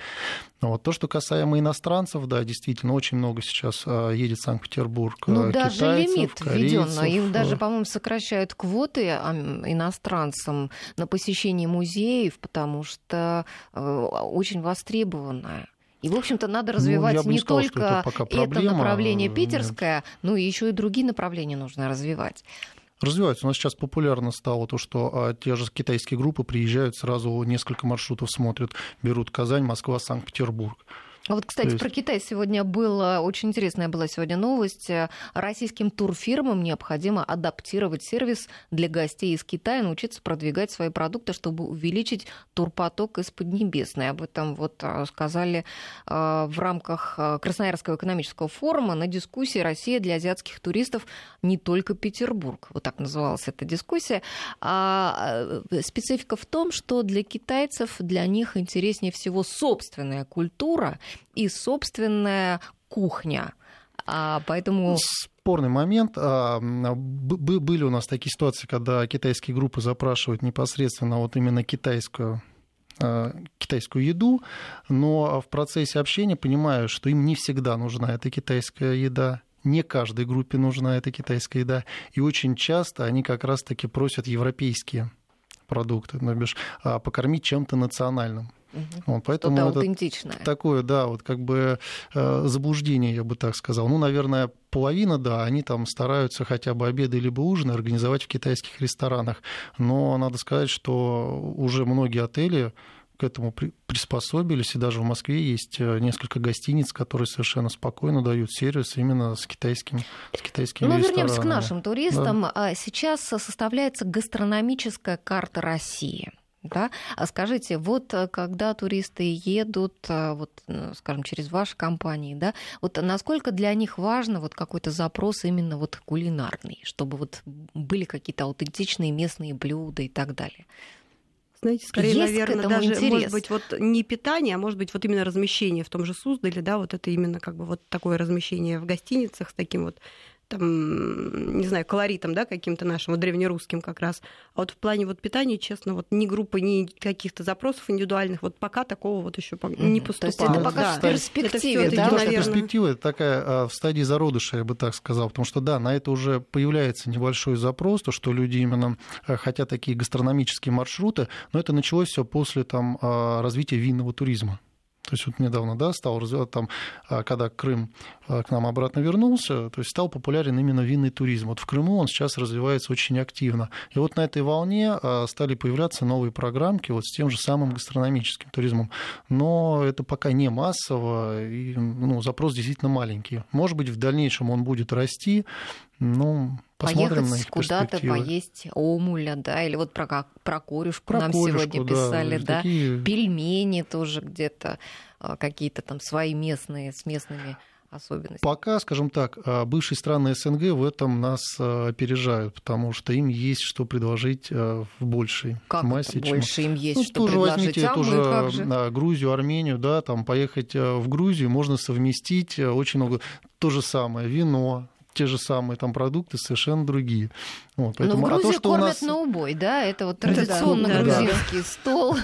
Вот. То, что касаемо иностранцев, да, действительно, очень много сейчас а, едет в Санкт-Петербург Ну, даже лимит введен. Им даже, по-моему, сокращают квоты иностранцам на посещение музеев, потому что э, очень востребованная. И, в общем-то, надо ну, развивать ну, не, не сказал, только это, это направление питерское, но и еще и другие направления нужно развивать. Развивается. У нас сейчас популярно стало то, что а, те же китайские группы приезжают, сразу несколько маршрутов смотрят, берут Казань, Москва, Санкт-Петербург. А вот, кстати, есть... про Китай сегодня была очень интересная была сегодня новость. Российским турфирмам необходимо адаптировать сервис для гостей из Китая, научиться продвигать свои продукты, чтобы увеличить турпоток из Поднебесной. Об этом вот а, сказали а, в рамках Красноярского экономического форума на дискуссии «Россия для азиатских туристов не только Петербург». Вот так называлась эта дискуссия. А специфика в том, что для китайцев, для них интереснее всего собственная культура и собственная кухня. А, поэтому спорный момент. А, были у нас такие ситуации, когда китайские группы запрашивают непосредственно вот именно китайскую а, китайскую еду, но в процессе общения понимаю, что им не всегда нужна эта китайская еда, не каждой группе нужна эта китайская еда, и очень часто они как раз-таки просят европейские продукты, ну, бишь, покормить чем-то национальным. Угу. Вот, поэтому Что-то аутентичное. Такое, да, вот как бы э, заблуждение, я бы так сказал. Ну, наверное, половина, да, они там стараются хотя бы обеды либо ужины организовать в китайских ресторанах. Но надо сказать, что уже многие отели к этому приспособились, и даже в Москве есть э, несколько гостиниц, которые совершенно спокойно дают сервис именно с китайским, с китайскими Ну, вернемся к нашим туристам. Да. Сейчас составляется гастрономическая карта России. Да? А скажите, вот э, когда туристы едут, э, вот, ну, скажем, через ваши компании, да, вот насколько для них важно вот какой-то запрос именно вот кулинарный, чтобы вот были какие-то аутентичные местные блюда и так далее? Знаете, скорее, Есть наверное, даже, интерес. может быть, вот не питание, а может быть, вот именно размещение в том же Суздале, да, вот это именно как бы вот такое размещение в гостиницах с таким вот там, не знаю, колоритом, да, каким-то нашим, вот древнерусским как раз. А вот в плане вот питания, честно, вот ни группы, ни каких-то запросов индивидуальных, вот пока такого вот еще не поступало. То есть это пока да. в перспективе, это да? Наверное... перспектива, это такая а, в стадии зародыша, я бы так сказал, потому что, да, на это уже появляется небольшой запрос, то, что люди именно а, хотят такие гастрономические маршруты, но это началось все после там, а, развития винного туризма. То есть вот недавно, да, стал развиваться там, а, когда Крым а, к нам обратно вернулся, то есть стал популярен именно винный туризм. Вот в Крыму он сейчас развивается очень активно. И вот на этой волне а, стали появляться новые программки вот с тем же самым гастрономическим туризмом. Но это пока не массово, и ну, запрос действительно маленький. Может быть, в дальнейшем он будет расти, ну, Посмотрим Поехать куда-то поесть омуля, да, или вот про, про корюшку про нам корюшку, сегодня писали, да, да, такие... пельмени тоже где-то, а, какие-то там свои местные, с местными особенностями. Пока, скажем так, а, бывшие страны СНГ в этом нас а, опережают, потому что им есть что предложить в большей как массе. Это больше чем... им есть ну, что тоже предложить, возьмите а ту же же Грузию, Армению, да, там поехать в Грузию можно совместить очень много. То же самое, вино, те же самые там продукты, совершенно другие. Вот, поэтому, Но в Грузии а то, что кормят у нас... на убой, да? Это вот традиционно да, грузинский да. стол.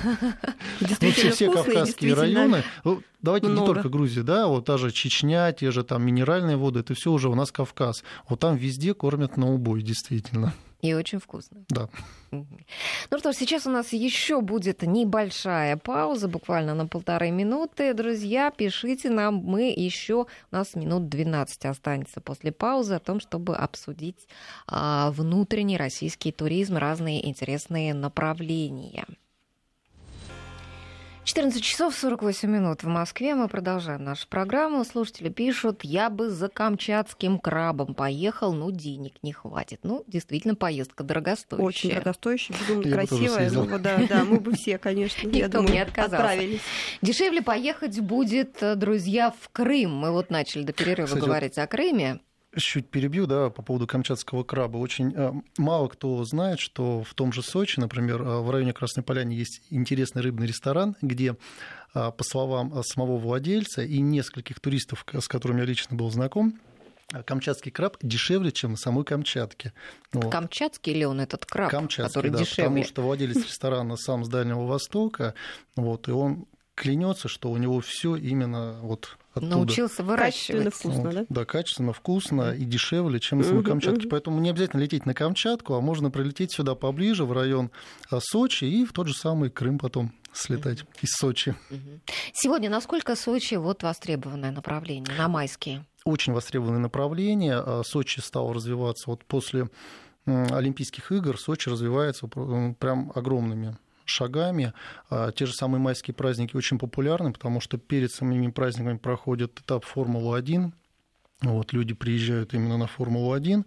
Ну, все, все кавказские районы, ну, давайте не только Грузия, да, вот та же Чечня, те же там минеральные воды, это все уже у нас Кавказ. Вот там везде кормят на убой, действительно. И очень вкусно. Да. Ну что ж, сейчас у нас еще будет небольшая пауза, буквально на полторы минуты. Друзья, пишите нам, мы еще, у нас минут 12 останется после паузы о том, чтобы обсудить а, внутренний российский туризм, разные интересные направления. 14 часов 48 минут в Москве. Мы продолжаем нашу программу. Слушатели пишут, я бы за камчатским крабом поехал, но денег не хватит. Ну, действительно, поездка дорогостоящая. Очень дорогостоящая, безумно я красивая. Ну, да, да, мы бы все, конечно, я думаю, не отказался. Дешевле поехать будет, друзья, в Крым. Мы вот начали до перерыва Кстати, говорить о Крыме чуть перебью, да, по поводу камчатского краба. Очень э, мало кто знает, что в том же Сочи, например, э, в районе Красной Поляны есть интересный рыбный ресторан, где, э, по словам самого владельца и нескольких туристов, с которыми я лично был знаком, камчатский краб дешевле, чем самой Камчатке. Вот. Камчатский ли он этот краб, Камчатский, который да, дешевле? потому что владелец <laughs> ресторана сам с Дальнего Востока, вот, и он клянется, что у него все именно вот оттуда. Научился выращивать. Качественно вкусно, вот, да? Да, качественно вкусно и дешевле, чем на самой Камчатке. Поэтому не обязательно лететь на Камчатку, а можно прилететь сюда поближе, в район а, Сочи, и в тот же самый Крым потом слетать из Сочи. Сегодня насколько Сочи вот востребованное направление на майские? Очень востребованное направление. А, Сочи стал развиваться вот после Олимпийских игр. Сочи развивается прям огромными шагами. А, те же самые майские праздники очень популярны, потому что перед самими праздниками проходит этап Формулы-1. Вот, люди приезжают именно на Формулу-1.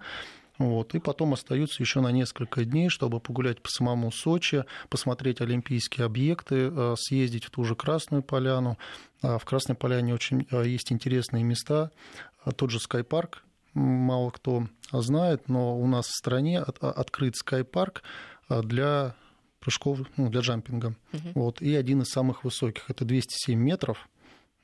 Вот, и потом остаются еще на несколько дней, чтобы погулять по самому Сочи, посмотреть олимпийские объекты, а, съездить в ту же Красную Поляну. А, в Красной Поляне очень есть интересные места. Тот же Скайпарк, мало кто знает, но у нас в стране открыт Скайпарк для прыжков ну, для джампинга. Угу. Вот, и один из самых высоких. Это 207 метров.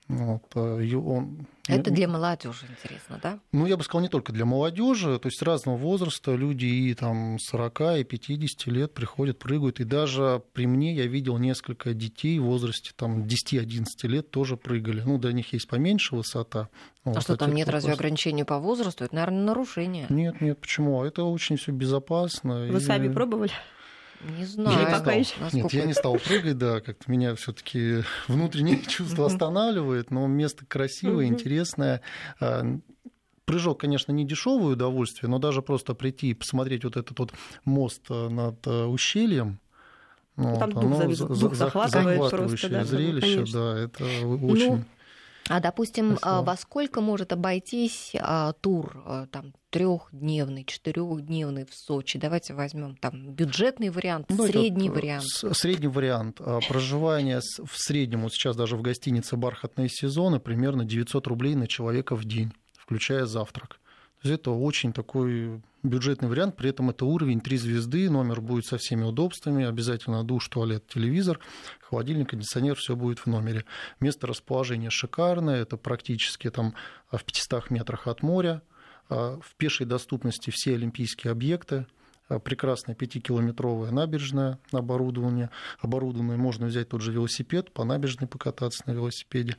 Вот, э, он... Это для молодежи интересно, да? Ну, я бы сказал, не только для молодежи, то есть разного возраста люди и там 40, и 50 лет приходят, прыгают, и даже при мне я видел несколько детей в возрасте там 10-11 лет тоже прыгали. Ну, для них есть поменьше высота. А вот, что, там нет вопрос... разве ограничений по возрасту? Это, наверное, нарушение. Нет, нет, почему? Это очень все безопасно. Вы и... сами пробовали? Не знаю. Я не стал, нет, я не стал прыгать, да, как-то меня все-таки внутреннее <laughs> чувство останавливает, но место красивое, интересное. А, прыжок, конечно, не дешевое удовольствие, но даже просто прийти и посмотреть вот этот вот мост э, над э, ущельем, ну, Там вот, дух, оно за, дух захватывает захватывающее просто, да, зрелище, конечно. да, это ну, очень. Ну, а, допустим, Красиво. во сколько может обойтись а, тур а, там трехдневный, четырехдневный в Сочи? Давайте возьмем там бюджетный вариант, ну, средний это, вариант. Средний вариант. А, проживание в среднем, вот сейчас даже в гостинице бархатные сезоны, примерно 900 рублей на человека в день, включая завтрак. Это очень такой бюджетный вариант, при этом это уровень 3 звезды, номер будет со всеми удобствами, обязательно душ, туалет, телевизор, холодильник, кондиционер, все будет в номере. Место расположения шикарное, это практически там в 500 метрах от моря, а, в пешей доступности все олимпийские объекты, а, прекрасная пятикилометровая набережная оборудование, оборудованная, можно взять тот же велосипед, по набережной покататься на велосипеде.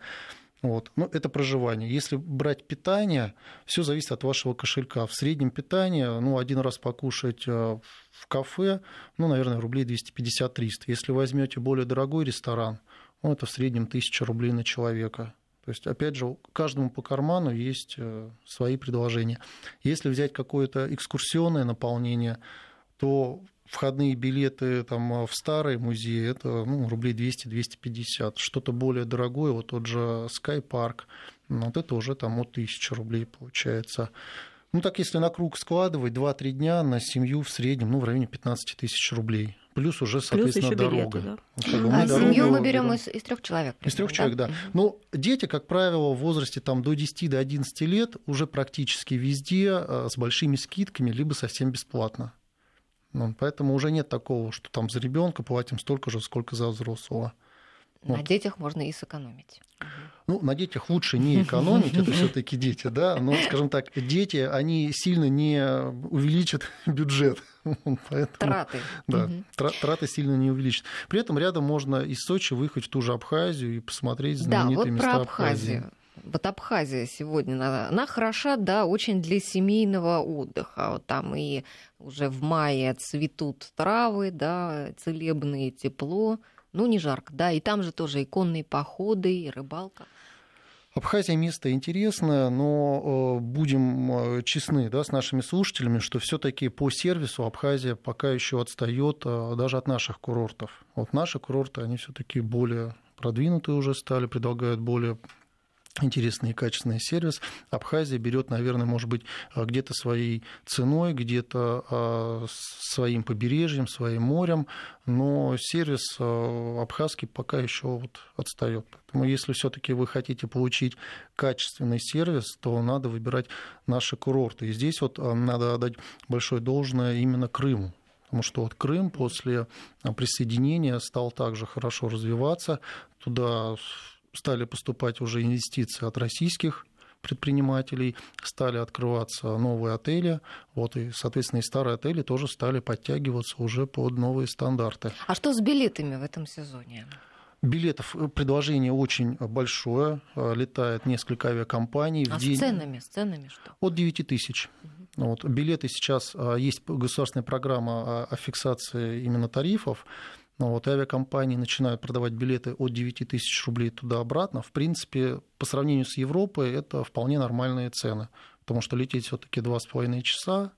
Вот. Ну, это проживание. Если брать питание, все зависит от вашего кошелька. В среднем питание, ну, один раз покушать э, в кафе, ну, наверное, рублей 250-300. Если возьмете более дорогой ресторан, ну, это в среднем 1000 рублей на человека. То есть, опять же, каждому по карману есть э, свои предложения. Если взять какое-то экскурсионное наполнение, то входные билеты там, в старые музеи это ну, рублей 200-250. Что-то более дорогое, вот тот же Sky Park, ну, вот это уже там от 1000 рублей получается. Ну так если на круг складывать, 2-3 дня на семью в среднем ну, в районе 15 тысяч рублей. Плюс уже, соответственно, Плюс дорога. Билеты, да? а мы семью мы берем из, из трех человек. Из трех человек, да. да. Но дети, как правило, в возрасте там, до 10 до 11 лет уже практически везде а, с большими скидками, либо совсем бесплатно. Ну, поэтому уже нет такого, что там за ребенка платим столько же, сколько за взрослого. На вот. детях можно и сэкономить. Ну, на детях лучше не экономить, это все-таки дети, да. Но, скажем так, дети, они сильно не увеличат <laughs> бюджет. Поэтому, траты. Да, угу. траты сильно не увеличат. При этом рядом можно из Сочи выехать в ту же Абхазию и посмотреть знаменитые да, вот места про Абхазию. Абхазии. Вот Абхазия сегодня, она, она хороша, да, очень для семейного отдыха. Вот там и уже в мае цветут травы, да, целебные, тепло. Ну, не жарко, да, и там же тоже и конные походы, и рыбалка. Абхазия место интересное, но э, будем э, честны да, с нашими слушателями, что все-таки по сервису Абхазия пока еще отстает э, даже от наших курортов. Вот наши курорты, они все-таки более продвинутые уже стали, предлагают более интересный и качественный сервис. Абхазия берет, наверное, может быть, где-то своей ценой, где-то а, своим побережьем, своим морем, но сервис а, абхазский пока еще вот отстает. Поэтому если все-таки вы хотите получить качественный сервис, то надо выбирать наши курорты. И здесь вот надо отдать большое должное именно Крыму. Потому что вот Крым после присоединения стал также хорошо развиваться. Туда стали поступать уже инвестиции от российских предпринимателей, стали открываться новые отели, вот, и, соответственно, и старые отели тоже стали подтягиваться уже под новые стандарты. А что с билетами в этом сезоне? Билетов э, предложение очень большое, э, летает несколько авиакомпаний. А в день... с ценами, с ценами что? От 9 тысяч. Угу. Вот, билеты сейчас, э, есть государственная программа о фиксации именно тарифов, ну, вот авиакомпании начинают продавать билеты от 9 тысяч рублей туда-обратно. В принципе, по сравнению с Европой, это вполне нормальные цены, потому что лететь все-таки 2,5 часа.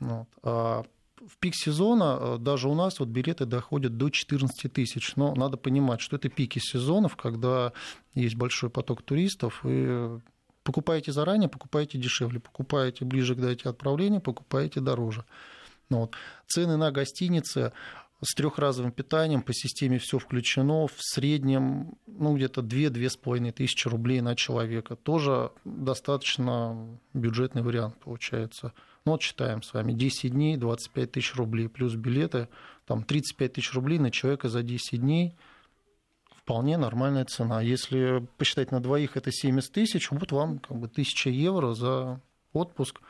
Вот. А в пик сезона э, даже у нас вот билеты доходят до 14 тысяч. Но надо понимать, что это пики сезонов, когда есть большой поток туристов, и покупаете заранее, покупаете дешевле, покупаете ближе к дате отправления, покупаете дороже. Ну вот. Цены на гостиницы с трехразовым питанием по системе все включено, в среднем ну, где-то 2-2,5 тысячи рублей на человека. Тоже достаточно бюджетный вариант получается. Ну вот считаем с вами, 10 дней, 25 тысяч рублей, плюс билеты, там 35 тысяч рублей на человека за 10 дней, вполне нормальная цена. Если посчитать на двоих, это 70 тысяч, вот вам как бы 1000 евро за отпуск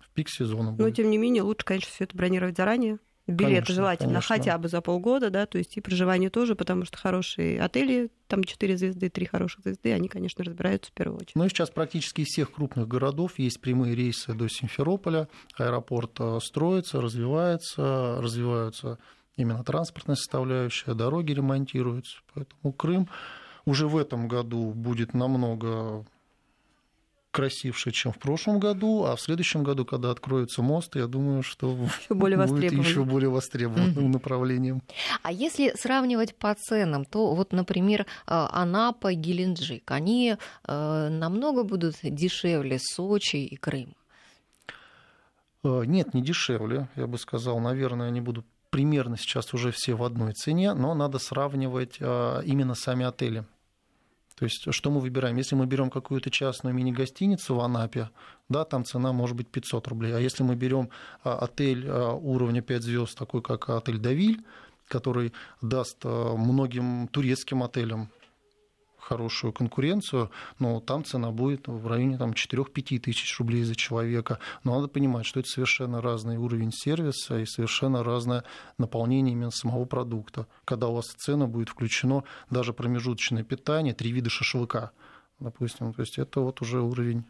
в пик сезона. Будет. Но тем не менее, лучше, конечно, все это бронировать заранее. Билеты конечно, желательно конечно. хотя бы за полгода, да, то есть и проживание тоже, потому что хорошие отели, там 4 звезды, 3 хороших звезды, они, конечно, разбираются в первую очередь. Ну и сейчас практически из всех крупных городов есть прямые рейсы до Симферополя, аэропорт э, строится, развивается, развиваются именно транспортная составляющая, дороги ремонтируются, поэтому Крым уже в этом году будет намного красивше, чем в прошлом году, а в следующем году, когда откроется мост, я думаю, что еще более будет еще более востребованным mm-hmm. направлением. А если сравнивать по ценам, то вот, например, э, Анапа, Геленджик, они э, намного будут дешевле Сочи и Крым? Э, нет, не дешевле, я бы сказал. Наверное, они будут примерно сейчас уже все в одной цене, но надо сравнивать именно сами отели. То есть, что мы выбираем? Если мы берем какую-то частную мини-гостиницу в Анапе, да, там цена может быть 500 рублей. А если мы берем а, отель а, уровня 5 звезд, такой как отель Давиль, который даст а, многим турецким отелям хорошую конкуренцию, но там цена будет в районе там, 4-5 тысяч рублей за человека. Но надо понимать, что это совершенно разный уровень сервиса и совершенно разное наполнение именно самого продукта. Когда у вас в цену будет включено даже промежуточное питание, три вида шашлыка. допустим. То есть это вот уже уровень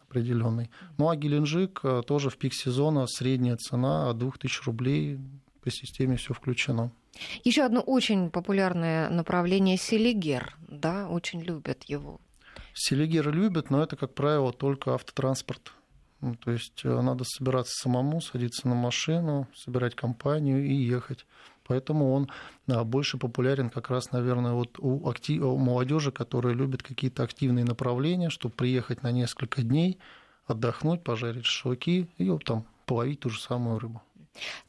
определенный. Ну а Геленджик э, тоже в пик сезона средняя цена от 2000 рублей по системе все включено. Еще одно очень популярное направление селигер, да, очень любят его. Селигер любят, но это, как правило, только автотранспорт. Ну, то есть э, надо собираться самому, садиться на машину, собирать компанию и ехать. Поэтому он да, больше популярен как раз, наверное, вот у, актив... у молодежи, которая любит какие-то активные направления, чтобы приехать на несколько дней, отдохнуть, пожарить шашлыки и вот там половить ту же самую рыбу.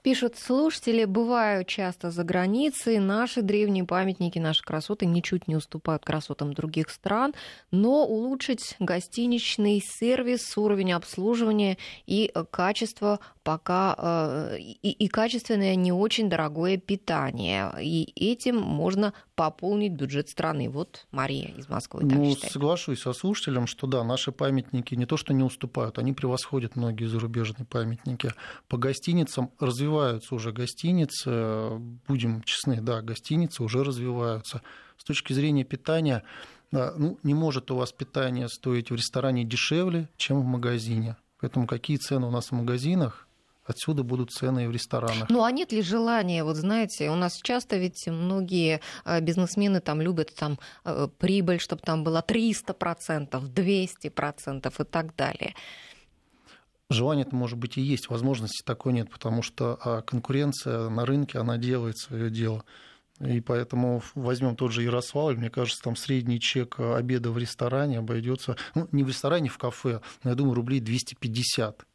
Пишут слушатели, бываю часто за границей, наши древние памятники, наши красоты ничуть не уступают красотам других стран, но улучшить гостиничный сервис, уровень обслуживания и качество пока э, и, и качественное не очень дорогое питание. И этим можно пополнить бюджет страны. Вот Мария из Москвы. ну, считает. соглашусь со слушателем, что да, наши памятники не то что не уступают, они превосходят многие зарубежные памятники. По гостиницам развиваются уже гостиницы, будем честны, да, гостиницы уже развиваются. С точки зрения питания, ну, не может у вас питание стоить в ресторане дешевле, чем в магазине. Поэтому какие цены у нас в магазинах, отсюда будут цены и в ресторанах. Ну а нет ли желания, вот знаете, у нас часто ведь многие э, бизнесмены там любят там э, прибыль, чтобы там было 300%, 200% и так далее. Желание-то, может быть, и есть, возможности такой нет, потому что а, конкуренция на рынке, она делает свое дело. И поэтому возьмем тот же Ярославль, мне кажется, там средний чек обеда в ресторане обойдется, ну, не в ресторане, в кафе, но я думаю, рублей 250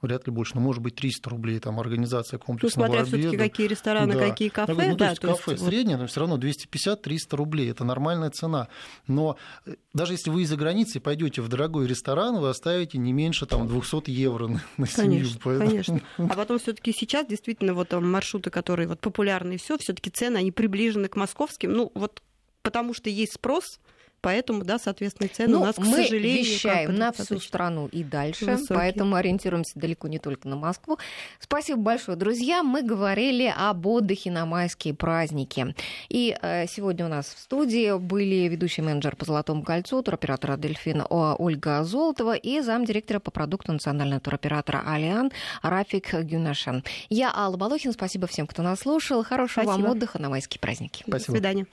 вряд ли больше, но может быть 300 рублей, там организация комплексного ну, смотря обеда. все-таки какие рестораны, да. какие кафе. Говорю, ну, да, то есть то кафе есть... среднее, но все равно 250-300 рублей, это нормальная цена. Но э, даже если вы из-за границы пойдете в дорогой ресторан, вы оставите не меньше там 200 евро на, на семью. Конечно, поэтому... конечно. <laughs> А потом все-таки сейчас действительно вот там маршруты, которые вот популярны и все, все-таки цены они приближены к московским, ну вот потому что есть спрос, Поэтому, да, соответственно, цены ну, у нас, к мы сожалению, вещаем на всю страну и дальше, высокие. поэтому ориентируемся далеко не только на Москву. Спасибо большое, друзья. Мы говорили об отдыхе на майские праздники. И э, сегодня у нас в студии были ведущий менеджер по Золотому кольцу, туроператора «Дельфин» Ольга Золотова и замдиректора по продукту национального туроператора «Алиан» Рафик Гюнашин. Я Алла Балохин. Спасибо всем, кто нас слушал. Хорошего Спасибо. вам отдыха на майские праздники. Спасибо. До свидания.